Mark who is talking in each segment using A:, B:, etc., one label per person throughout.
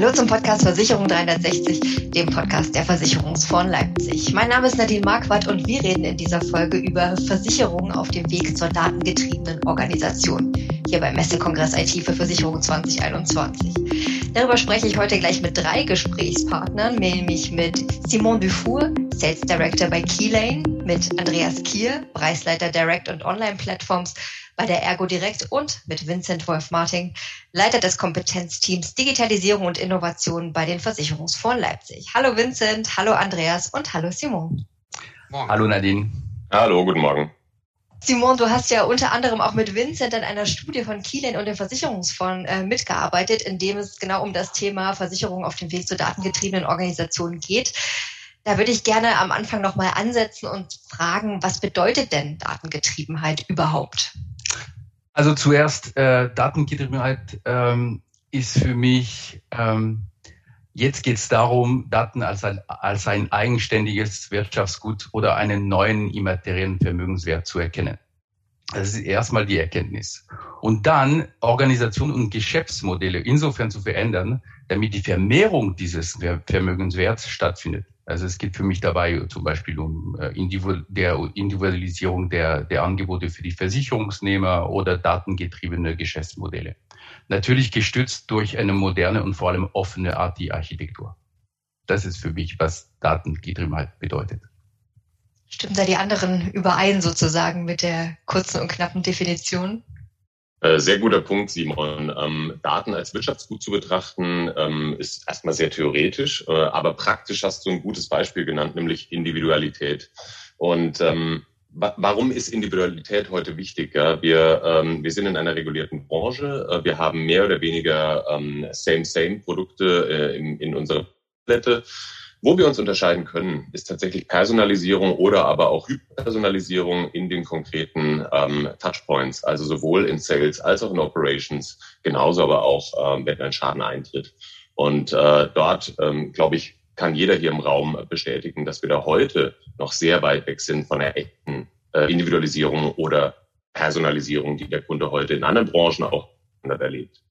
A: Hallo zum Podcast Versicherung 360, dem Podcast der Versicherungsfonds Leipzig. Mein Name ist Nadine Marquardt und wir reden in dieser Folge über Versicherungen auf dem Weg zur datengetriebenen Organisation. Hier beim Messekongress IT für Versicherung 2021. Darüber spreche ich heute gleich mit drei Gesprächspartnern, nämlich mit Simon Dufour, Sales Director bei Keylane, mit Andreas Kier, Preisleiter Direct und Online Platforms bei der Ergo Direkt und mit Vincent Wolf-Martin, Leiter des Kompetenzteams Digitalisierung und Innovation bei den Versicherungsfonds Leipzig. Hallo Vincent, hallo Andreas und hallo Simon.
B: Morgen. Hallo Nadine.
C: Hallo, guten Morgen.
A: Simon, du hast ja unter anderem auch mit Vincent an einer Studie von Kielan und dem Versicherungsfonds äh, mitgearbeitet, in dem es genau um das Thema Versicherung auf dem Weg zur datengetriebenen Organisation geht. Da würde ich gerne am Anfang nochmal ansetzen und fragen, was bedeutet denn Datengetriebenheit überhaupt?
B: Also zuerst, äh, Datengetriebenheit ähm, ist für mich, ähm, jetzt geht es darum, Daten als ein, als ein eigenständiges Wirtschaftsgut oder einen neuen immateriellen Vermögenswert zu erkennen. Das ist erstmal die Erkenntnis. Und dann Organisation und Geschäftsmodelle insofern zu verändern, damit die Vermehrung dieses Vermögenswerts stattfindet. Also es geht für mich dabei zum Beispiel um äh, der Individualisierung der, der Angebote für die Versicherungsnehmer oder datengetriebene Geschäftsmodelle. Natürlich gestützt durch eine moderne und vor allem offene ARTI-Architektur. Das ist für mich, was Datengetriebenheit bedeutet.
A: Stimmen da die anderen überein sozusagen mit der kurzen und knappen Definition?
C: Äh, sehr guter Punkt, Simon. Ähm, Daten als Wirtschaftsgut zu betrachten, ähm, ist erstmal sehr theoretisch, äh, aber praktisch hast du ein gutes Beispiel genannt, nämlich Individualität. Und ähm, wa warum ist Individualität heute wichtig? Wir, ähm, wir sind in einer regulierten Branche. Äh, wir haben mehr oder weniger ähm, Same-Same-Produkte äh, in, in unserer Palette. Wo wir uns unterscheiden können, ist tatsächlich Personalisierung oder aber auch Hyperpersonalisierung in den konkreten ähm, Touchpoints, also sowohl in Sales als auch in Operations, genauso aber auch, ähm, wenn ein Schaden eintritt. Und äh, dort, ähm, glaube ich, kann jeder hier im Raum bestätigen, dass wir da heute noch sehr weit weg sind von der echten äh, Individualisierung oder Personalisierung, die der Kunde heute in anderen Branchen auch erlebt.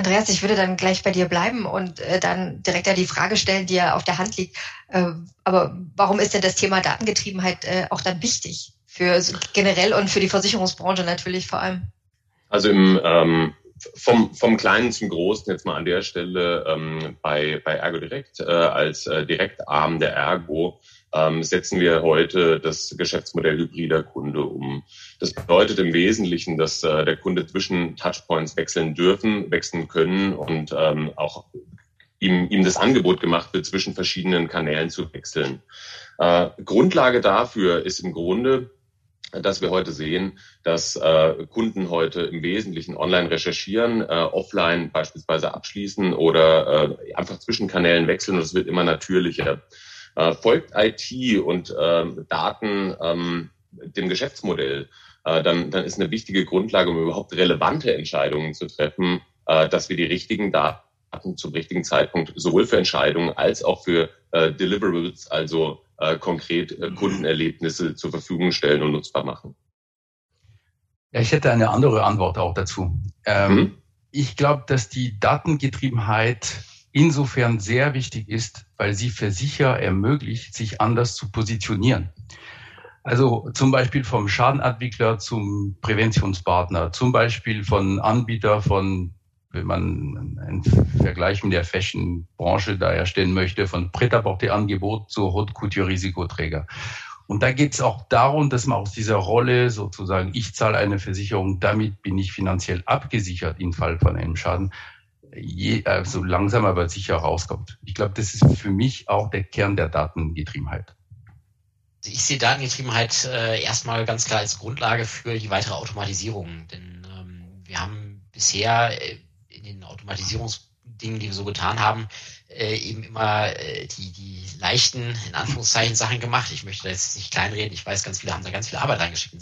A: Andreas, ich würde dann gleich bei dir bleiben und äh, dann direkt ja die Frage stellen, die ja auf der Hand liegt. Äh, aber warum ist denn das Thema Datengetriebenheit äh, auch dann wichtig? Für generell und für die Versicherungsbranche natürlich vor allem.
C: Also im, ähm, vom, vom Kleinen zum Großen jetzt mal an der Stelle ähm, bei, bei Ergo Direkt äh, als äh, Direktarm der Ergo ähm, setzen wir heute das Geschäftsmodell hybrider Kunde um. Das bedeutet im Wesentlichen, dass äh, der Kunde zwischen Touchpoints wechseln dürfen, wechseln können und ähm, auch ihm, ihm das Angebot gemacht wird, zwischen verschiedenen Kanälen zu wechseln. Äh, Grundlage dafür ist im Grunde, dass wir heute sehen, dass äh, Kunden heute im Wesentlichen online recherchieren, äh, offline beispielsweise abschließen oder äh, einfach zwischen Kanälen wechseln und es wird immer natürlicher. Äh, folgt IT und ähm, Daten ähm, dem Geschäftsmodell, äh, dann, dann ist eine wichtige Grundlage, um überhaupt relevante Entscheidungen zu treffen, äh, dass wir die richtigen Daten zum richtigen Zeitpunkt sowohl für Entscheidungen als auch für äh, Deliverables, also äh, konkret äh, Kundenerlebnisse zur Verfügung stellen und nutzbar machen.
B: Ja, ich hätte eine andere Antwort auch dazu. Ähm, mhm. Ich glaube, dass die Datengetriebenheit insofern sehr wichtig ist, weil sie Versicherer ermöglicht, sich anders zu positionieren. Also zum Beispiel vom Schadenentwickler zum Präventionspartner, zum Beispiel von Anbieter von, wenn man einen Vergleich mit der Fashion-Branche da erstellen möchte, von Pret-à-Porter-Angebot zu Haute Couture-Risikoträger. Und da geht es auch darum, dass man aus dieser Rolle sozusagen, ich zahle eine Versicherung, damit bin ich finanziell abgesichert im Fall von einem Schaden, je, also langsam aber sicher rauskommt. Ich glaube, das ist für mich auch der Kern der Datengetriebenheit.
D: Ich sehe Datengetriebenheit äh, erstmal ganz klar als Grundlage für die weitere Automatisierung. Denn ähm, wir haben bisher äh, den Automatisierungsdingen, die wir so getan haben, äh, eben immer äh, die, die leichten, in Anführungszeichen, Sachen gemacht. Ich möchte da jetzt nicht kleinreden. Ich weiß, ganz viele haben da ganz viel Arbeit reingeschickt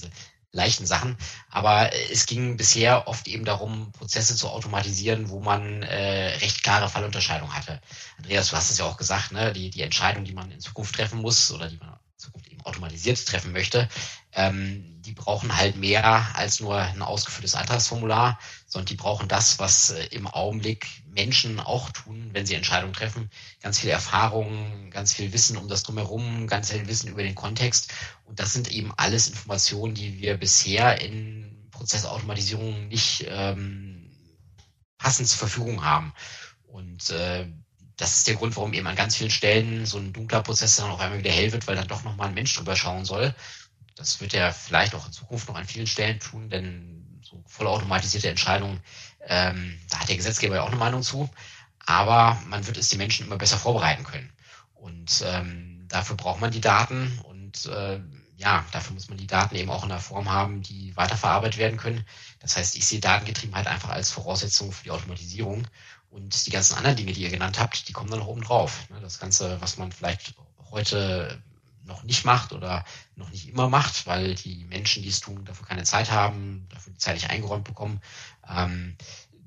D: leichten Sachen. Aber es ging bisher oft eben darum, Prozesse zu automatisieren, wo man äh, recht klare Fallunterscheidung hatte. Andreas, du hast es ja auch gesagt, ne? die, die Entscheidung, die man in Zukunft treffen muss oder die man in Zukunft automatisiert treffen möchte, ähm, die brauchen halt mehr als nur ein ausgeführtes Antragsformular, sondern die brauchen das, was äh, im Augenblick Menschen auch tun, wenn sie Entscheidungen treffen. Ganz viel Erfahrung, ganz viel Wissen um das drumherum, ganz viel Wissen über den Kontext. Und das sind eben alles Informationen, die wir bisher in Prozessautomatisierung nicht ähm, passend zur Verfügung haben. Und äh, das ist der Grund, warum eben an ganz vielen Stellen so ein dunkler Prozess dann auf einmal wieder hell wird, weil dann doch nochmal ein Mensch drüber schauen soll. Das wird er vielleicht auch in Zukunft noch an vielen Stellen tun, denn so vollautomatisierte Entscheidungen, ähm, da hat der Gesetzgeber ja auch eine Meinung zu. Aber man wird es den Menschen immer besser vorbereiten können. Und ähm, dafür braucht man die Daten und äh, ja, dafür muss man die Daten eben auch in einer Form haben, die weiterverarbeitet werden können. Das heißt, ich sehe Datengetriebenheit einfach als Voraussetzung für die Automatisierung. Und die ganzen anderen Dinge, die ihr genannt habt, die kommen dann noch oben drauf. Ne, das Ganze, was man vielleicht heute noch nicht macht oder noch nicht immer macht, weil die Menschen, die es tun, dafür keine Zeit haben, dafür die Zeit nicht eingeräumt bekommen. Ähm,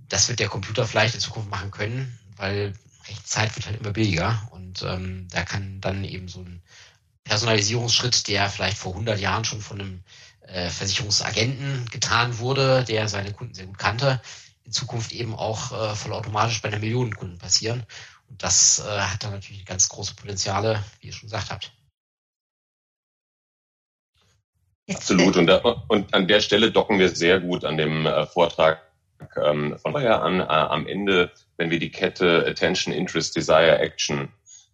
D: das wird der Computer vielleicht in Zukunft machen können, weil Rechtszeit wird halt immer billiger und ähm, da kann dann eben so ein Personalisierungsschritt, der vielleicht vor 100 Jahren schon von einem äh, Versicherungsagenten getan wurde, der seine Kunden sehr gut kannte, in Zukunft eben auch äh, vollautomatisch bei einer Millionen Kunden passieren. Und das äh, hat dann natürlich ganz große Potenziale, wie ihr schon gesagt habt.
C: Absolut. Und, und an der Stelle docken wir sehr gut an dem äh, Vortrag ähm, von vorher an. Äh, am Ende, wenn wir die Kette Attention, Interest, Desire, Action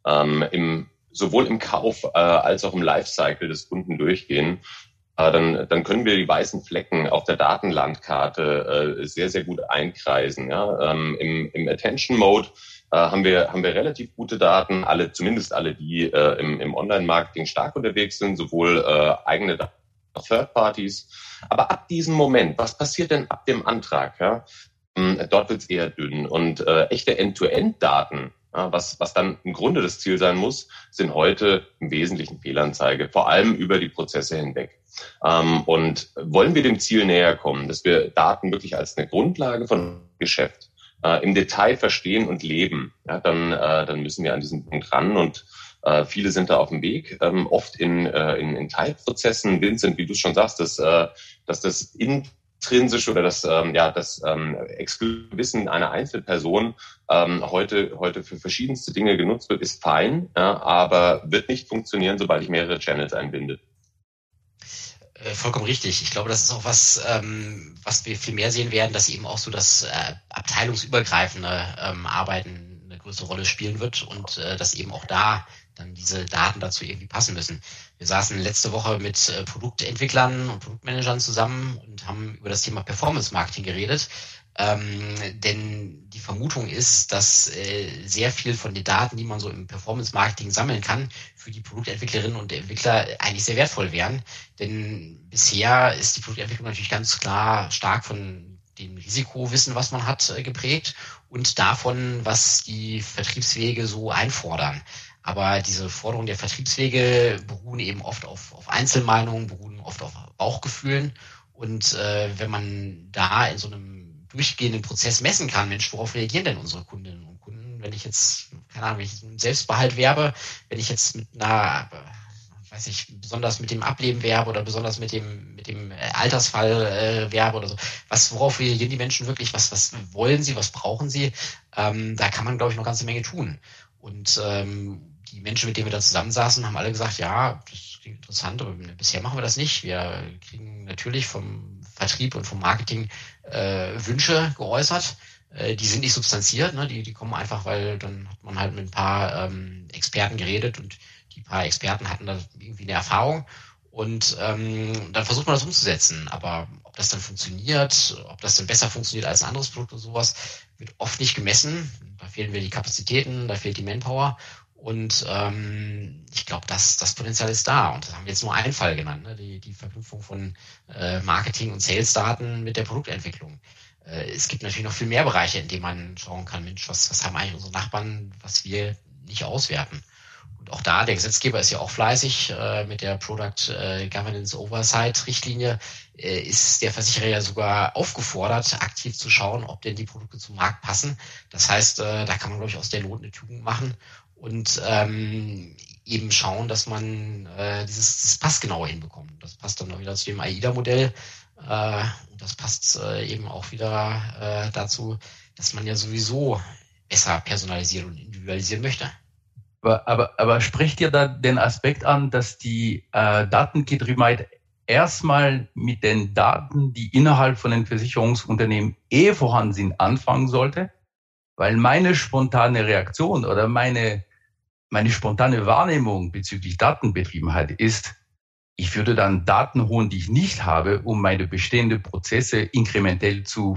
C: ähm, im, sowohl im Kauf äh, als auch im Lifecycle des Kunden durchgehen, äh, dann, dann können wir die weißen Flecken auf der Datenlandkarte äh, sehr, sehr gut einkreisen. Ja? Ähm, Im im Attention-Mode äh, haben wir haben wir relativ gute Daten, alle zumindest alle die äh, im, im Online-Marketing stark unterwegs sind, sowohl äh, eigene Daten Third Parties. Aber ab diesem Moment, was passiert denn ab dem Antrag? Ja? Hm, dort wird es eher dünn. Und äh, echte End-to-End-Daten, was, was dann im Grunde das Ziel sein muss, sind heute im Wesentlichen Fehlanzeige, vor allem über die Prozesse hinweg. Ähm, und wollen wir dem Ziel näher kommen, dass wir Daten wirklich als eine Grundlage von Geschäft äh, im Detail verstehen und leben, ja, dann, äh, dann müssen wir an diesen Punkt ran und äh, viele sind da auf dem Weg, ähm, oft in, äh, in, in Teilprozessen. Vincent, wie du schon sagst, dass, äh, dass das intrinsisch oder das, ähm, ja, das ähm, Wissen einer Einzelperson ähm, heute, heute für verschiedenste Dinge genutzt wird, ist fein, ja, aber wird nicht funktionieren, sobald ich mehrere Channels einbinde.
D: Äh, vollkommen richtig. Ich glaube, das ist auch was, ähm, was wir viel mehr sehen werden, dass eben auch so das äh, abteilungsübergreifende ähm, Arbeiten eine größere Rolle spielen wird und äh, dass eben auch da dann diese Daten dazu irgendwie passen müssen. Wir saßen letzte Woche mit äh, Produktentwicklern und Produktmanagern zusammen und haben über das Thema Performance Marketing geredet. Ähm, denn die Vermutung ist, dass äh, sehr viel von den Daten, die man so im Performance Marketing sammeln kann, für die Produktentwicklerinnen und Entwickler eigentlich sehr wertvoll wären. Denn bisher ist die Produktentwicklung natürlich ganz klar stark von dem Risikowissen, was man hat, äh, geprägt und davon, was die Vertriebswege so einfordern. Aber diese Forderungen der Vertriebswege beruhen eben oft auf, auf Einzelmeinungen, beruhen oft auf Bauchgefühlen. Und äh, wenn man da in so einem durchgehenden Prozess messen kann, Mensch, worauf reagieren denn unsere Kundinnen und Kunden, wenn ich jetzt, keine Ahnung, wenn ich mit Selbstbehalt werbe, wenn ich jetzt mit einer, weiß ich, besonders mit dem Ableben werbe oder besonders mit dem, mit dem Altersfall äh, werbe oder so, was, worauf reagieren die Menschen wirklich, was, was wollen sie, was brauchen sie, ähm, da kann man, glaube ich, noch ganze Menge tun. Und ähm, die Menschen, mit denen wir da zusammensaßen, haben alle gesagt, ja, das klingt interessant, aber bisher machen wir das nicht. Wir kriegen natürlich vom Vertrieb und vom Marketing äh, Wünsche geäußert. Äh, die sind nicht substanziert, ne? die, die kommen einfach, weil dann hat man halt mit ein paar ähm, Experten geredet und die paar Experten hatten da irgendwie eine Erfahrung. Und ähm, dann versucht man das umzusetzen. Aber ob das dann funktioniert, ob das dann besser funktioniert als ein anderes Produkt oder sowas, wird oft nicht gemessen. Da fehlen wir die Kapazitäten, da fehlt die Manpower. Und ähm, ich glaube, das, das Potenzial ist da. Und das haben wir jetzt nur einen Fall genannt, ne? die, die Verknüpfung von äh, Marketing- und Sales-Daten mit der Produktentwicklung. Äh, es gibt natürlich noch viel mehr Bereiche, in denen man schauen kann, Mensch, was, was haben eigentlich unsere Nachbarn, was wir nicht auswerten. Und auch da, der Gesetzgeber ist ja auch fleißig äh, mit der Product äh, Governance Oversight Richtlinie, äh, ist der Versicherer ja sogar aufgefordert, aktiv zu schauen, ob denn die Produkte zum Markt passen. Das heißt, äh, da kann man, glaube ich, aus der Not eine Tugend machen und ähm, eben schauen, dass man äh, dieses, dieses passgenauer hinbekommt. Das passt dann auch wieder zu dem AIDA-Modell äh, und das passt äh, eben auch wieder äh, dazu, dass man ja sowieso besser personalisieren und individualisieren möchte.
B: Aber, aber, aber spricht ihr da den Aspekt an, dass die äh, Datengetriebenheit erstmal mit den Daten, die innerhalb von den Versicherungsunternehmen eh vorhanden sind, anfangen sollte? Weil meine spontane Reaktion oder meine, meine spontane Wahrnehmung bezüglich Datenbetriebenheit ist, ich würde dann Daten holen, die ich nicht habe, um meine bestehenden Prozesse inkrementell zu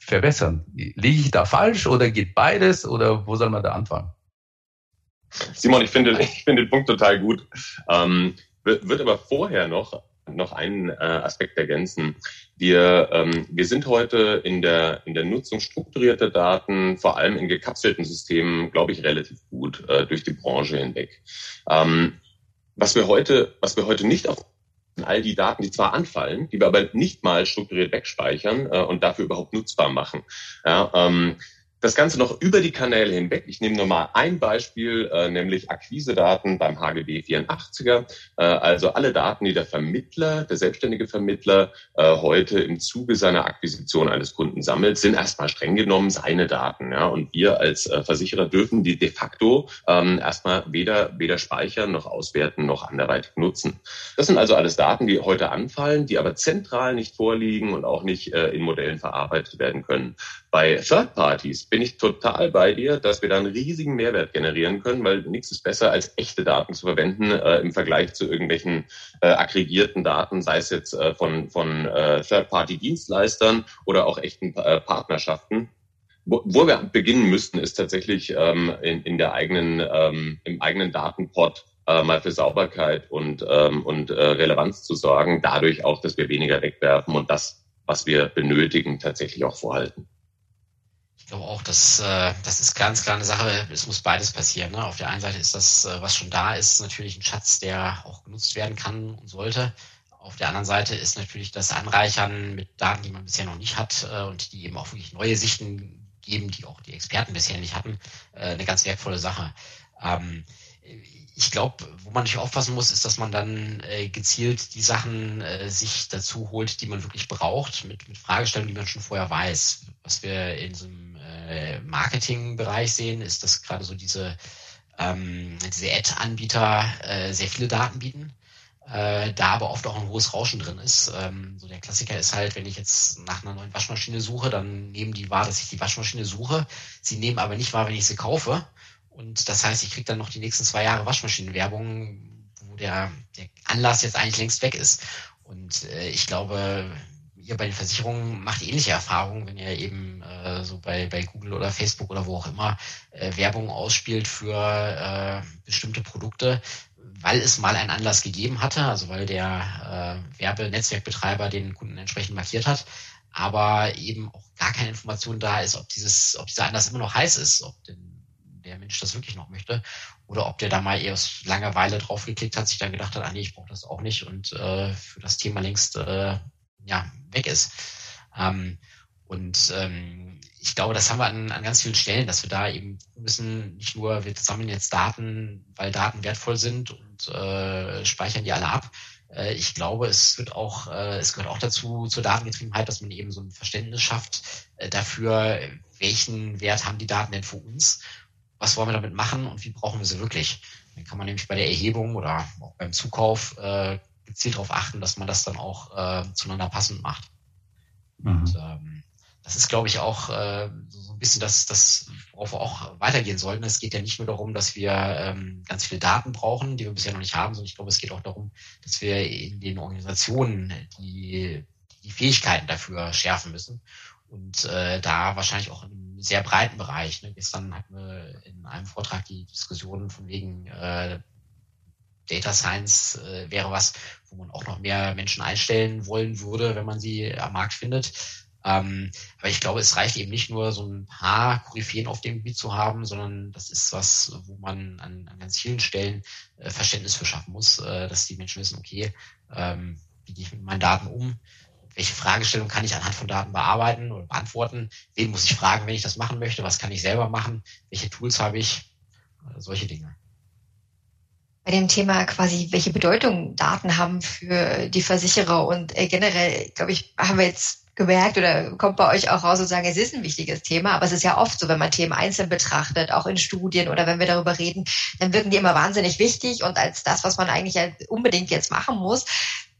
B: verbessern. Liege ich da falsch oder geht beides oder wo soll man da anfangen?
C: Simon, ich finde, ich finde den Punkt total gut. Ähm, wird aber vorher noch noch einen äh, Aspekt ergänzen. Wir, ähm, wir sind heute in der, in der Nutzung strukturierter Daten, vor allem in gekapselten Systemen, glaube ich, relativ gut äh, durch die Branche hinweg. Ähm, was wir heute, was wir heute nicht auf all die Daten, die zwar anfallen, die wir aber nicht mal strukturiert wegspeichern äh, und dafür überhaupt nutzbar machen. Ja, ähm, das Ganze noch über die Kanäle hinweg. Ich nehme nur mal ein Beispiel, äh, nämlich Akquisedaten beim HGB 84er. Äh, also alle Daten, die der Vermittler, der selbstständige Vermittler äh, heute im Zuge seiner Akquisition eines Kunden sammelt, sind erstmal streng genommen seine Daten. Und wir als Versicherer dürfen die de facto ähm, erstmal weder, weder speichern noch auswerten noch anderweitig nutzen. Das sind also alles Daten, die heute anfallen, die aber zentral nicht vorliegen und auch nicht in Modellen verarbeitet werden können. Bei Third Parties bin ich total bei dir, dass wir da einen riesigen Mehrwert generieren können, weil nichts ist besser als echte Daten zu verwenden äh, im Vergleich zu irgendwelchen äh, aggregierten Daten, sei es jetzt äh, von, von äh, Third-Party-Dienstleistern oder auch echten äh, Partnerschaften. Wo, wo wir beginnen müssten, ist tatsächlich ähm, in, in der eigenen, ähm, im eigenen Datenpot äh, mal für Sauberkeit und, ähm, und äh, Relevanz zu sorgen, dadurch auch, dass wir weniger wegwerfen und das, was wir benötigen, tatsächlich auch vorhalten.
D: Ich glaube auch, dass äh, das ist ganz klar eine Sache. Es muss beides passieren. Ne? Auf der einen Seite ist das, äh, was schon da ist, natürlich ein Schatz, der auch genutzt werden kann und sollte. Auf der anderen Seite ist natürlich das Anreichern mit Daten, die man bisher noch nicht hat äh, und die eben auch wirklich neue Sichten geben, die auch die Experten bisher nicht hatten, äh, eine ganz wertvolle Sache. Ähm, ich glaube, wo man nicht aufpassen muss, ist, dass man dann äh, gezielt die Sachen äh, sich dazu holt, die man wirklich braucht, mit, mit Fragestellungen, die man schon vorher weiß. Was wir in so einem äh, Marketingbereich sehen, ist, dass gerade so diese, ähm, diese Ad-Anbieter äh, sehr viele Daten bieten. Äh, da aber oft auch ein hohes Rauschen drin ist. Ähm, so der Klassiker ist halt, wenn ich jetzt nach einer neuen Waschmaschine suche, dann nehmen die wahr, dass ich die Waschmaschine suche. Sie nehmen aber nicht wahr, wenn ich sie kaufe. Und das heißt, ich kriege dann noch die nächsten zwei Jahre Waschmaschinenwerbung, wo der, der Anlass jetzt eigentlich längst weg ist. Und äh, ich glaube, ihr bei den Versicherungen macht ähnliche Erfahrungen, wenn ihr eben äh, so bei, bei Google oder Facebook oder wo auch immer äh, Werbung ausspielt für äh, bestimmte Produkte, weil es mal einen Anlass gegeben hatte, also weil der äh, Werbenetzwerkbetreiber den Kunden entsprechend markiert hat, aber eben auch gar keine Information da ist, ob dieses, ob dieser Anlass immer noch heiß ist, ob denn der Mensch das wirklich noch möchte. Oder ob der da mal erst Langeweile draufgeklickt hat, sich dann gedacht hat, ah nee, ich brauche das auch nicht und äh, für das Thema längst äh, ja, weg ist. Ähm, und ähm, ich glaube, das haben wir an, an ganz vielen Stellen, dass wir da eben müssen, nicht nur, wir sammeln jetzt Daten, weil Daten wertvoll sind und äh, speichern die alle ab. Äh, ich glaube, es wird auch, äh, es gehört auch dazu, zur Datengetriebenheit, dass man eben so ein Verständnis schafft äh, dafür, welchen Wert haben die Daten denn für uns was wollen wir damit machen und wie brauchen wir sie wirklich. Dann kann man nämlich bei der Erhebung oder auch beim Zukauf äh, gezielt darauf achten, dass man das dann auch äh, zueinander passend macht. Mhm. Und ähm, das ist, glaube ich, auch äh, so ein bisschen das, das, worauf wir auch weitergehen sollten. Es geht ja nicht nur darum, dass wir ähm, ganz viele Daten brauchen, die wir bisher noch nicht haben, sondern ich glaube, es geht auch darum, dass wir in den Organisationen die, die Fähigkeiten dafür schärfen müssen und äh, da wahrscheinlich auch in sehr breiten Bereich. Ne? Gestern hatten wir in einem Vortrag die Diskussion von wegen äh, Data Science äh, wäre was, wo man auch noch mehr Menschen einstellen wollen würde, wenn man sie am Markt findet. Ähm, aber ich glaube, es reicht eben nicht nur so ein paar Koryphäen auf dem Gebiet zu haben, sondern das ist was, wo man an, an ganz vielen Stellen äh, Verständnis für schaffen muss, äh, dass die Menschen wissen, okay, ähm, wie gehe ich mit meinen Daten um? welche Fragestellung kann ich anhand von Daten bearbeiten oder beantworten? Wen muss ich fragen, wenn ich das machen möchte? Was kann ich selber machen? Welche Tools habe ich? äh, solche Dinge.
A: Bei dem Thema quasi, welche Bedeutung Daten haben für die Versicherer und äh, generell, glaube ich, haben wir jetzt gemerkt oder kommt bei euch auch raus und sagen, es ist ein wichtiges Thema, aber es ist ja oft so, wenn man Themen einzeln betrachtet, auch in Studien oder wenn wir darüber reden, dann wirken die immer wahnsinnig wichtig und als das, was man eigentlich unbedingt jetzt machen muss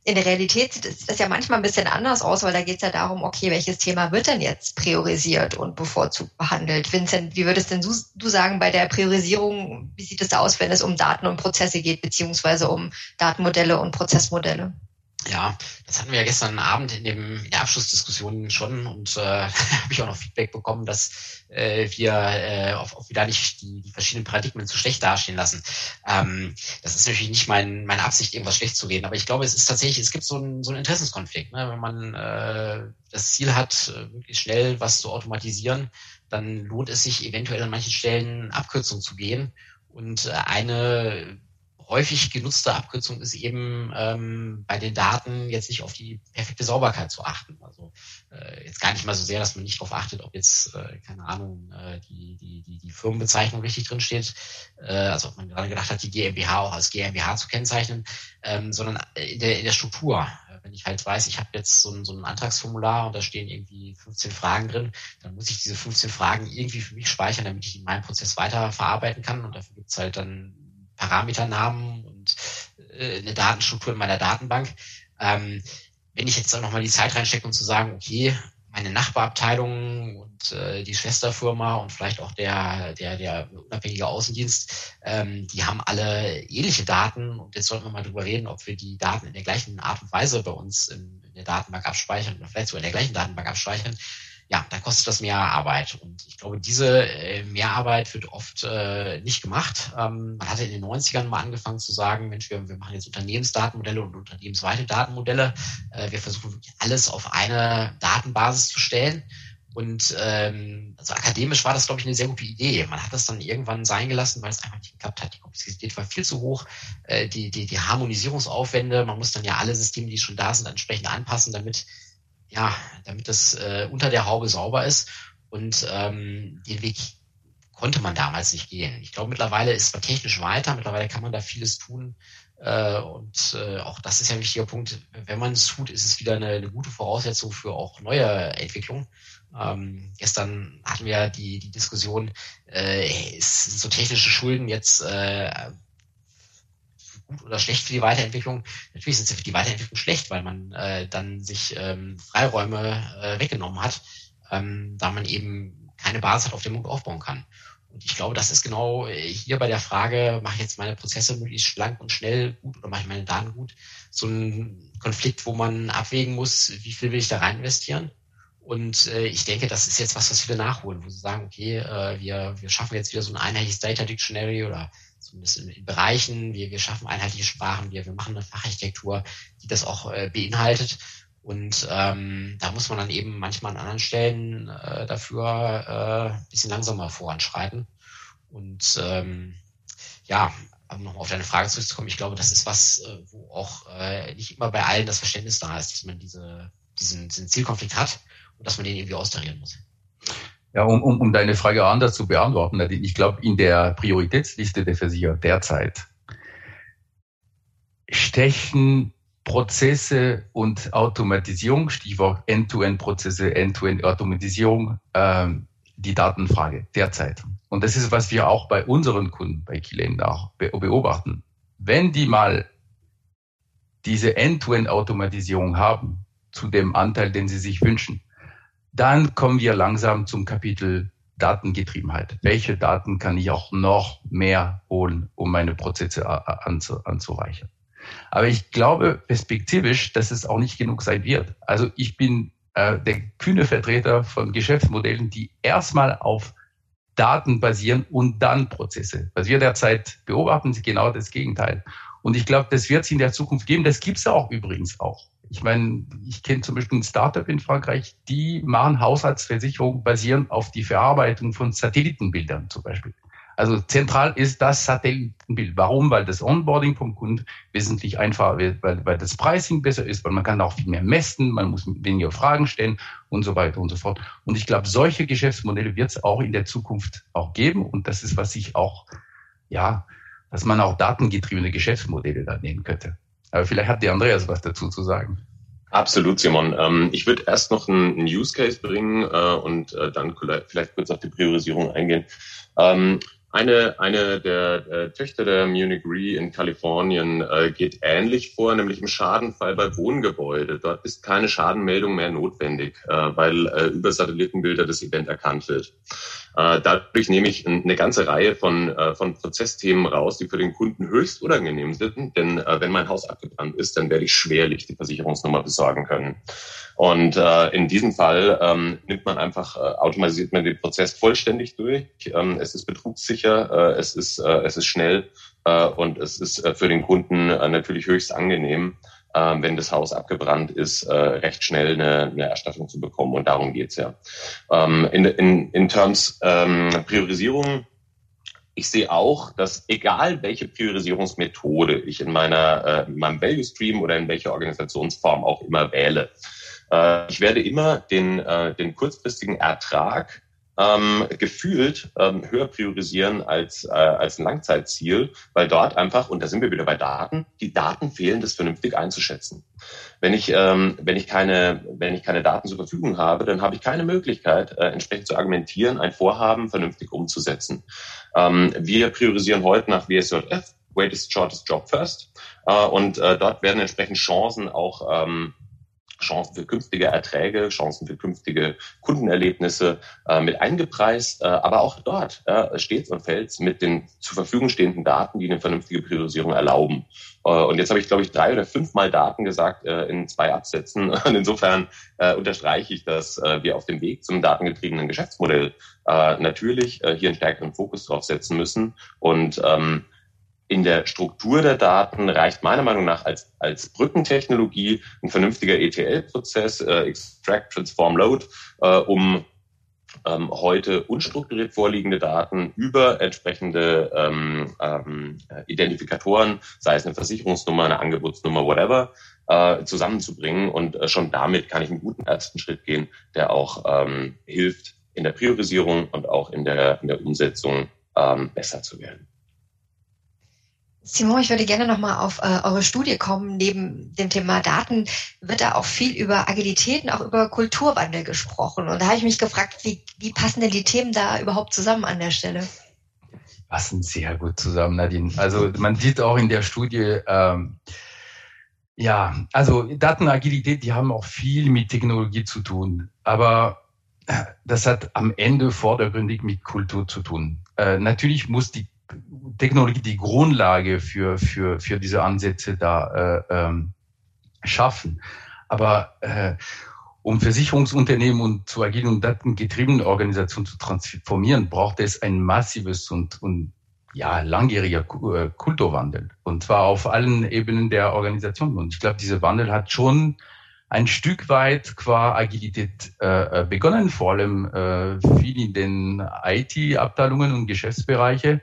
A: in der Realität sieht das ja manchmal ein bisschen anders aus, weil da geht es ja darum, okay, welches Thema wird denn jetzt priorisiert und bevorzugt behandelt? Vincent, wie würdest denn du, du sagen bei der Priorisierung, wie sieht es aus, wenn es um Daten und Prozesse geht, beziehungsweise um Datenmodelle und Prozessmodelle?
D: Ja, das hatten wir ja gestern Abend in, dem, in der Abschlussdiskussion schon und äh, habe ich auch noch Feedback bekommen, dass äh, wir äh, auf, auf wieder nicht die, die verschiedenen Paradigmen zu schlecht dastehen lassen. Ähm, das ist natürlich nicht mein, meine Absicht, irgendwas schlecht zu reden, aber ich glaube, es ist tatsächlich, es gibt so einen, so einen Interessenskonflikt. Ne? Wenn man äh, das Ziel hat, äh, möglichst schnell was zu automatisieren, dann lohnt es sich eventuell an manchen Stellen Abkürzungen zu gehen. Und äh, eine häufig genutzte Abkürzung ist eben ähm, bei den Daten jetzt nicht auf die perfekte Sauberkeit zu achten. Also äh, jetzt gar nicht mal so sehr, dass man nicht darauf achtet, ob jetzt, äh, keine Ahnung, äh, die, die, die, die Firmenbezeichnung richtig drin steht, äh, also ob man gerade gedacht hat, die GmbH auch als GmbH zu kennzeichnen, ähm, sondern in der, in der Struktur. Wenn ich halt weiß, ich habe jetzt so ein, so ein Antragsformular und da stehen irgendwie 15 Fragen drin, dann muss ich diese 15 Fragen irgendwie für mich speichern, damit ich in meinem Prozess weiter verarbeiten kann. Und dafür gibt's halt dann Parameternamen und äh, eine Datenstruktur in meiner Datenbank. Ähm, wenn ich jetzt auch nochmal die Zeit reinstecke und zu sagen, okay, meine Nachbarabteilung und äh, die Schwesterfirma und vielleicht auch der, der, der unabhängige Außendienst, ähm, die haben alle ähnliche Daten und jetzt sollten wir mal drüber reden, ob wir die Daten in der gleichen Art und Weise bei uns in, in der Datenbank abspeichern oder vielleicht sogar in der gleichen Datenbank abspeichern ja, dann kostet das mehr Arbeit. Und ich glaube, diese äh, Mehrarbeit wird oft äh, nicht gemacht. Ähm, man hatte in den 90ern mal angefangen zu sagen, Mensch, wir, wir machen jetzt Unternehmensdatenmodelle und unternehmensweite Datenmodelle. Äh, wir versuchen wirklich alles auf eine Datenbasis zu stellen. Und ähm, also akademisch war das, glaube ich, eine sehr gute Idee. Man hat das dann irgendwann sein gelassen, weil es einfach nicht geklappt hat. Die Komplexität war viel zu hoch, äh, die, die, die Harmonisierungsaufwände, man muss dann ja alle Systeme, die schon da sind, entsprechend anpassen, damit ja, damit das äh, unter der Haube sauber ist. Und ähm, den Weg konnte man damals nicht gehen. Ich glaube, mittlerweile ist man technisch weiter, mittlerweile kann man da vieles tun. Äh, und äh, auch das ist ja ein wichtiger Punkt. Wenn man es tut, ist es wieder eine, eine gute Voraussetzung für auch neue Entwicklungen. Ähm, gestern hatten wir die, die Diskussion, äh, ist so technische Schulden jetzt äh, gut oder schlecht für die Weiterentwicklung. Natürlich sind sie für die Weiterentwicklung schlecht, weil man äh, dann sich ähm, Freiräume äh, weggenommen hat, ähm, da man eben keine Basis hat, auf der man aufbauen kann. Und ich glaube, das ist genau äh, hier bei der Frage, mache ich jetzt meine Prozesse möglichst schlank und schnell gut oder mache ich meine Daten gut, so ein Konflikt, wo man abwägen muss, wie viel will ich da rein investieren. Und äh, ich denke, das ist jetzt was, was viele nachholen, wo sie sagen, okay, äh, wir, wir schaffen jetzt wieder so ein einheitliches Data Dictionary oder zumindest in, in Bereichen. Wir, wir schaffen einheitliche Sprachen, wir, wir machen eine Facharchitektur, die das auch äh, beinhaltet. Und ähm, da muss man dann eben manchmal an anderen Stellen äh, dafür äh, ein bisschen langsamer voranschreiten. Und ähm, ja, um noch auf deine Frage zurückzukommen, ich glaube, das ist was, äh, wo auch äh, nicht immer bei allen das Verständnis da ist, dass man diese, diesen, diesen Zielkonflikt hat und dass man den irgendwie austarieren muss.
B: Ja, um, um, um deine Frage anders zu beantworten, ich glaube, in der Prioritätsliste der Versicherer derzeit stechen Prozesse und Automatisierung, Stichwort End-to-End-Prozesse, End-to-End-Automatisierung, ähm, die Datenfrage derzeit. Und das ist, was wir auch bei unseren Kunden, bei Kilen auch beobachten. Wenn die mal diese End-to-End-Automatisierung haben, zu dem Anteil, den sie sich wünschen, dann kommen wir langsam zum Kapitel Datengetriebenheit. Welche Daten kann ich auch noch mehr holen, um meine Prozesse anzureichern? Aber ich glaube perspektivisch, dass es auch nicht genug sein wird. Also ich bin äh, der kühne Vertreter von Geschäftsmodellen, die erstmal auf Daten basieren und dann Prozesse. Was wir derzeit beobachten, ist genau das Gegenteil. Und ich glaube, das wird es in der Zukunft geben. Das gibt es auch übrigens auch. Ich meine, ich kenne zum Beispiel ein Startup in Frankreich, die machen Haushaltsversicherung basierend auf die Verarbeitung von Satellitenbildern zum Beispiel. Also zentral ist das Satellitenbild. Warum? Weil das Onboarding vom Kunden wesentlich einfacher wird, weil, weil das Pricing besser ist, weil man kann auch viel mehr messen, man muss weniger Fragen stellen und so weiter und so fort. Und ich glaube, solche Geschäftsmodelle wird es auch in der Zukunft auch geben. Und das ist, was ich auch ja, dass man auch datengetriebene Geschäftsmodelle da nehmen könnte. Aber vielleicht hat die Andreas was dazu zu sagen.
C: Absolut, Simon. Ähm, ich würde erst noch einen Use Case bringen äh, und äh, dann vielleicht kurz auf die Priorisierung eingehen. Ähm, eine, eine der äh, Töchter der Munich Re in Kalifornien geht ähnlich vor, nämlich im Schadenfall bei Wohngebäude. Dort ist keine Schadenmeldung mehr notwendig, weil über Satellitenbilder das Event erkannt wird. Äh, dadurch nehme ich eine ganze Reihe von, äh, von Prozessthemen raus, die für den Kunden höchst unangenehm sind. Denn äh, wenn mein Haus abgebrannt ist, dann werde ich schwerlich die Versicherungsnummer besorgen können. Und in diesem Fall ähm, nimmt man einfach, automatisiert man den Prozess vollständig durch. Ähm, es ist betrugssicher, es, ist, es ist schnell und es ist für den Kunden natürlich höchst angenehm, äh, wenn das Haus abgebrannt ist, äh, recht schnell eine, eine Erstattung zu bekommen. Und darum geht's ja. Ähm, in, in, in Terms ähm, Priorisierung ich sehe auch, dass egal welche Priorisierungsmethode ich in meiner äh, in meinem Value Stream oder in welcher Organisationsform auch immer wähle, äh, ich werde immer den, äh, den kurzfristigen Ertrag ähm, gefühlt ähm, höher priorisieren als, äh, als ein Langzeitziel, weil dort einfach, und da sind wir wieder bei Daten, die Daten fehlen, das vernünftig einzuschätzen. Wenn ich, ähm, wenn ich, keine, wenn ich keine Daten zur Verfügung habe, dann habe ich keine Möglichkeit, äh, entsprechend zu argumentieren, ein Vorhaben vernünftig umzusetzen. Ähm, wir priorisieren heute nach WSJF, Greatest Shortest Job First, äh, und äh, dort werden entsprechend Chancen auch ähm, Chancen für künftige Erträge, Chancen für künftige Kundenerlebnisse äh, mit eingepreist. Äh, aber auch dort äh, steht und fällt mit den zur Verfügung stehenden Daten, die eine vernünftige Priorisierung erlauben. Äh, und jetzt habe ich, glaube ich, drei oder fünfmal Daten gesagt äh, in zwei Absätzen. Und insofern äh, unterstreiche ich, dass wir auf dem Weg zum datengetriebenen Geschäftsmodell natürlich hier einen stärkeren Fokus drauf setzen müssen und ähm, in der Struktur der Daten reicht meiner Meinung nach als, als Brückentechnologie ein vernünftiger ETL-Prozess, äh, Extract, Transform, Load, äh, um ähm, heute unstrukturiert vorliegende Daten über entsprechende ähm, ähm, Identifikatoren, sei es eine Versicherungsnummer, eine Angebotsnummer, whatever, äh, zusammenzubringen. Und äh, schon damit kann ich einen guten ersten Schritt gehen, der auch ähm, hilft, in der Priorisierung und auch in der, in der Umsetzung ähm, besser zu werden.
A: Simon, ich würde gerne nochmal auf äh, eure Studie kommen. Neben dem Thema Daten wird da auch viel über Agilität und auch über Kulturwandel gesprochen. Und da habe ich mich gefragt, wie, wie passen denn die Themen da überhaupt zusammen an der Stelle?
B: Passen sehr gut zusammen, Nadine. Also man sieht auch in der Studie, ähm, ja, also Datenagilität, die haben auch viel mit Technologie zu tun. Aber äh, das hat am Ende vordergründig mit Kultur zu tun. Äh, natürlich muss die Technologie die Grundlage für, für, für diese Ansätze da äh, ähm, schaffen. Aber äh, um Versicherungsunternehmen und zu agilen und datengetriebenen Organisationen zu transformieren, braucht es ein massives und, und ja, langjähriger äh, Kulturwandel. Und zwar auf allen Ebenen der Organisation. Und ich glaube, dieser Wandel hat schon ein Stück weit qua Agilität äh, äh begonnen, vor allem äh, viel in den IT-Abteilungen und Geschäftsbereiche.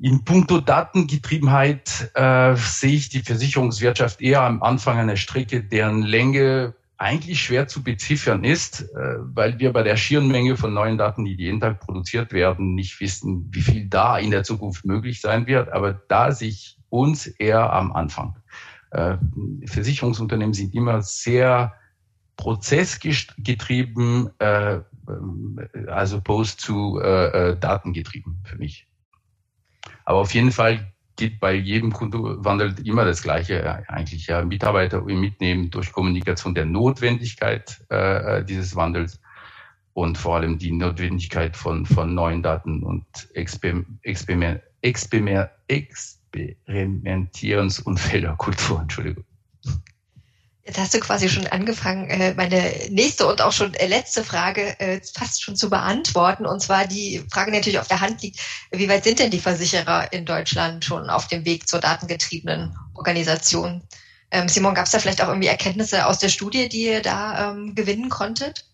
B: In puncto Datengetriebenheit äh, sehe ich die Versicherungswirtschaft eher am Anfang einer Strecke, deren Länge eigentlich schwer zu beziffern ist, äh, weil wir bei der schieren Menge von neuen Daten, die jeden Tag produziert werden, nicht wissen, wie viel da in der Zukunft möglich sein wird. Aber da sehe ich uns eher am Anfang. Äh, Versicherungsunternehmen sind immer sehr prozessgetrieben, äh, as opposed zu äh, äh, datengetrieben für mich. Aber auf jeden Fall geht bei jedem Kundenwandel immer das Gleiche eigentlich. Ja, Mitarbeiter mitnehmen durch Kommunikation der Notwendigkeit äh, dieses Wandels und vor allem die Notwendigkeit von, von neuen Daten und Experiment, Experiment, Experiment, Experimentierens- Kultur, Entschuldigung.
A: Jetzt hast du quasi schon angefangen, äh, meine nächste und auch schon äh, letzte Frage äh, fast schon zu beantworten. Und zwar die Frage, die natürlich auf der Hand liegt, wie weit sind denn die Versicherer in Deutschland schon auf dem Weg zur datengetriebenen Organisation? Ähm, Simon, gab es da vielleicht auch irgendwie Erkenntnisse aus der Studie, die ihr da ähm, gewinnen konntet?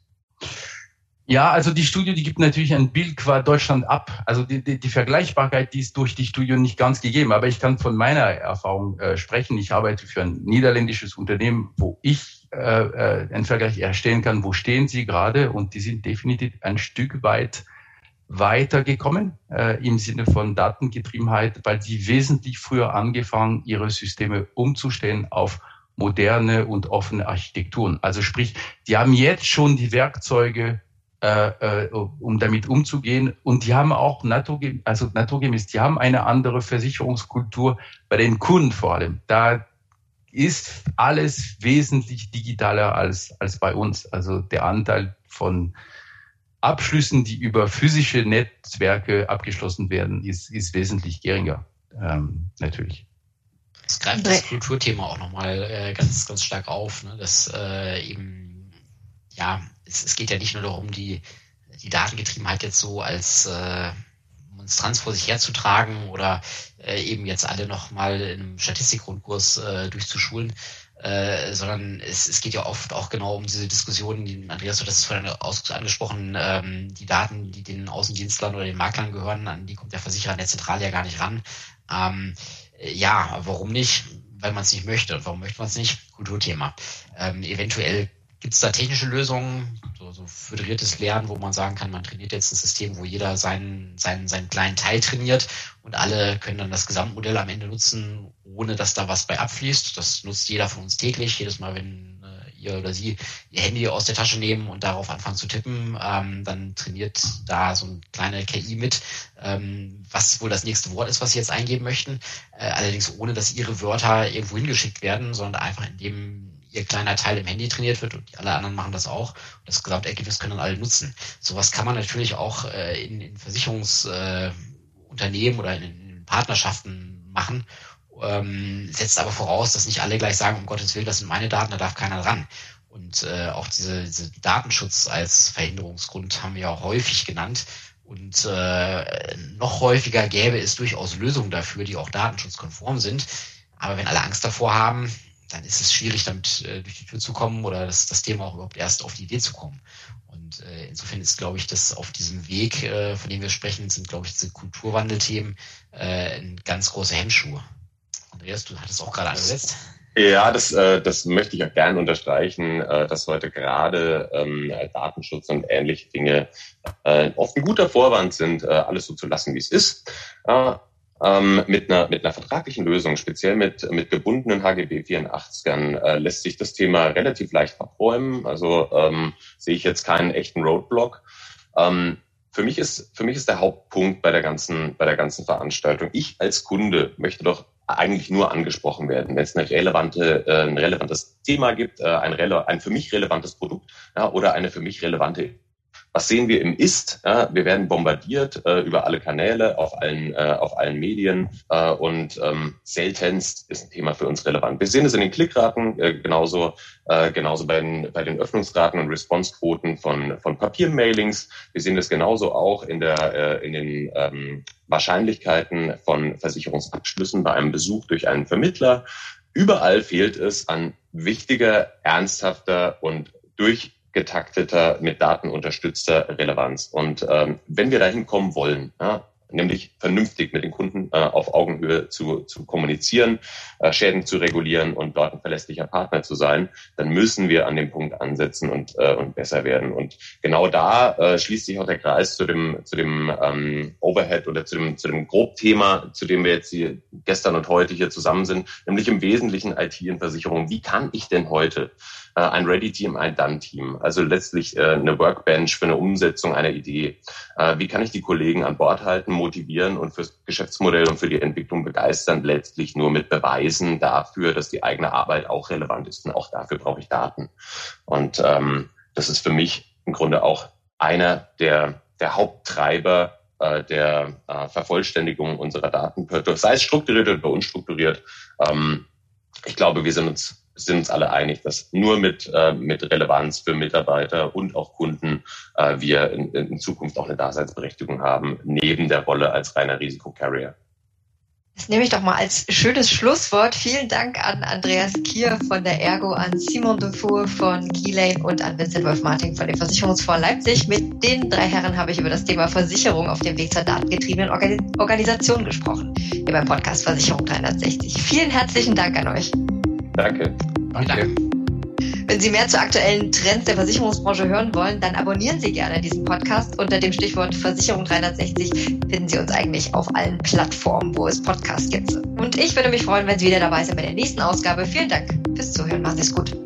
B: Ja, also die Studie, die gibt natürlich ein Bild qua Deutschland ab. Also die, die, die Vergleichbarkeit, die ist durch die Studie nicht ganz gegeben. Aber ich kann von meiner Erfahrung äh, sprechen. Ich arbeite für ein niederländisches Unternehmen, wo ich äh, äh, einen Vergleich erstellen kann, wo stehen sie gerade. Und die sind definitiv ein Stück weit weitergekommen äh, im Sinne von Datengetriebenheit, weil sie wesentlich früher angefangen, ihre Systeme umzustellen auf moderne und offene Architekturen. Also sprich, die haben jetzt schon die Werkzeuge, äh, äh, um damit umzugehen. Und die haben auch naturgemäß, also naturgemäß, die haben eine andere Versicherungskultur bei den Kunden vor allem. Da ist alles wesentlich digitaler als, als bei uns. Also der Anteil von Abschlüssen, die über physische Netzwerke abgeschlossen werden, ist, ist wesentlich geringer, ähm, natürlich.
D: Das greift das Kulturthema auch nochmal äh, ganz, ganz stark auf, ne? dass äh, eben, ja, es, es geht ja nicht nur darum, die, die Datengetriebenheit jetzt so als äh, Monstranz vor sich herzutragen oder äh, eben jetzt alle nochmal in einem Statistikgrundkurs äh, durchzuschulen, äh, sondern es, es geht ja oft auch genau um diese Diskussionen, die Andreas hat das vorhin angesprochen, ähm, die Daten, die den Außendienstlern oder den Maklern gehören, an die kommt der Versicherer in der Zentrale ja gar nicht ran. Ähm, ja, warum nicht? Weil man es nicht möchte. Und warum möchte man es nicht? Kulturthema. Ähm, eventuell Gibt es da technische Lösungen, so, so föderiertes Lernen, wo man sagen kann, man trainiert jetzt ein System, wo jeder seinen, seinen, seinen kleinen Teil trainiert und alle können dann das Gesamtmodell am Ende nutzen, ohne dass da was bei abfließt. Das nutzt jeder von uns täglich. Jedes Mal, wenn äh, ihr oder sie ihr Handy aus der Tasche nehmen und darauf anfangen zu tippen, ähm, dann trainiert da so eine kleine KI mit, ähm, was wohl das nächste Wort ist, was sie jetzt eingeben möchten. Äh, allerdings ohne, dass ihre Wörter irgendwo hingeschickt werden, sondern einfach indem ihr kleiner Teil im Handy trainiert wird und alle anderen machen das auch. Das Gesamtergebnis können dann alle nutzen. Sowas kann man natürlich auch äh, in, in Versicherungsunternehmen äh, oder in, in, Partnerschaften machen, ähm, setzt aber voraus, dass nicht alle gleich sagen, um Gottes Willen, das sind meine Daten, da darf keiner ran. Und äh, auch diese, diese Datenschutz als Verhinderungsgrund haben wir ja häufig genannt. Und äh, noch häufiger gäbe es durchaus Lösungen dafür, die auch datenschutzkonform sind. Aber wenn alle Angst davor haben, dann ist es schwierig, damit äh, durch die Tür zu kommen oder das, das Thema auch überhaupt erst auf die Idee zu kommen. Und äh, insofern ist, glaube ich, dass auf diesem Weg, äh, von dem wir sprechen, sind, glaube ich, diese Kulturwandelthemen äh, ganz großer Hemmschuh. Andreas, du hattest auch gerade angesetzt.
C: Ja, das, äh, das möchte ich auch gerne unterstreichen, äh, dass heute gerade ähm, Datenschutz und ähnliche Dinge äh, oft ein guter Vorwand sind, äh, alles so zu lassen, wie es ist. Äh, ähm, mit, einer, mit einer vertraglichen Lösung, speziell mit, mit gebundenen HGB 84ern, äh, lässt sich das Thema relativ leicht abräumen. Also ähm, sehe ich jetzt keinen echten Roadblock. Ähm, für mich ist für mich ist der Hauptpunkt bei der ganzen bei der ganzen Veranstaltung. Ich als Kunde möchte doch eigentlich nur angesprochen werden, wenn es eine relevante, äh, ein relevantes Thema gibt, äh, ein, ein für mich relevantes Produkt ja, oder eine für mich relevante was sehen wir im Ist? Ja, wir werden bombardiert äh, über alle Kanäle, auf allen, äh, auf allen Medien äh, und ähm, seltenst ist ein Thema für uns relevant. Wir sehen es in den Klickraten, äh, genauso, äh, genauso bei den, bei den Öffnungsraten und Responsequoten von, von Papiermailings. Wir sehen es genauso auch in, der, äh, in den ähm, Wahrscheinlichkeiten von Versicherungsabschlüssen bei einem Besuch durch einen Vermittler. Überall fehlt es an wichtiger, ernsthafter und durch getakteter, mit Daten unterstützter Relevanz. Und ähm, wenn wir dahin kommen wollen, ja, nämlich vernünftig mit den Kunden äh, auf Augenhöhe zu, zu kommunizieren, äh, Schäden zu regulieren und dort ein verlässlicher Partner zu sein, dann müssen wir an dem Punkt ansetzen und, äh, und besser werden. Und genau da äh, schließt sich auch der Kreis zu dem, zu dem ähm, Overhead oder zu dem, zu dem Grobthema, zu dem wir jetzt hier gestern und heute hier zusammen sind, nämlich im Wesentlichen IT und Versicherung. Wie kann ich denn heute ein Ready-Team, ein Done-Team. Also letztlich äh, eine Workbench für eine Umsetzung einer Idee. Äh, wie kann ich die Kollegen an Bord halten, motivieren und fürs Geschäftsmodell und für die Entwicklung begeistern? Letztlich nur mit Beweisen dafür, dass die eigene Arbeit auch relevant ist. Und auch dafür brauche ich Daten. Und ähm, das ist für mich im Grunde auch einer der, der Haupttreiber äh, der äh, Vervollständigung unserer Daten, sei es strukturiert oder unstrukturiert. Ähm, ich glaube, wir sind uns sind uns alle einig, dass nur mit, äh, mit Relevanz für Mitarbeiter und auch Kunden äh, wir in, in Zukunft auch eine Daseinsberechtigung haben, neben der Rolle als reiner Risikocarrier.
A: Das nehme ich doch mal als schönes Schlusswort. Vielen Dank an Andreas Kier von der Ergo, an Simon Dufour von Keylane und an Vincent Wolf-Martin von dem Versicherungsfonds Leipzig. Mit den drei Herren habe ich über das Thema Versicherung auf dem Weg zur datengetriebenen Organisation gesprochen. Hier beim Podcast Versicherung 360. Vielen herzlichen Dank an euch.
C: Danke.
B: Danke.
A: Wenn Sie mehr zu aktuellen Trends der Versicherungsbranche hören wollen, dann abonnieren Sie gerne diesen Podcast. Unter dem Stichwort Versicherung 360 finden Sie uns eigentlich auf allen Plattformen, wo es Podcasts gibt. Und ich würde mich freuen, wenn Sie wieder dabei sind bei der nächsten Ausgabe. Vielen Dank fürs Zuhören. Machen Sie es gut.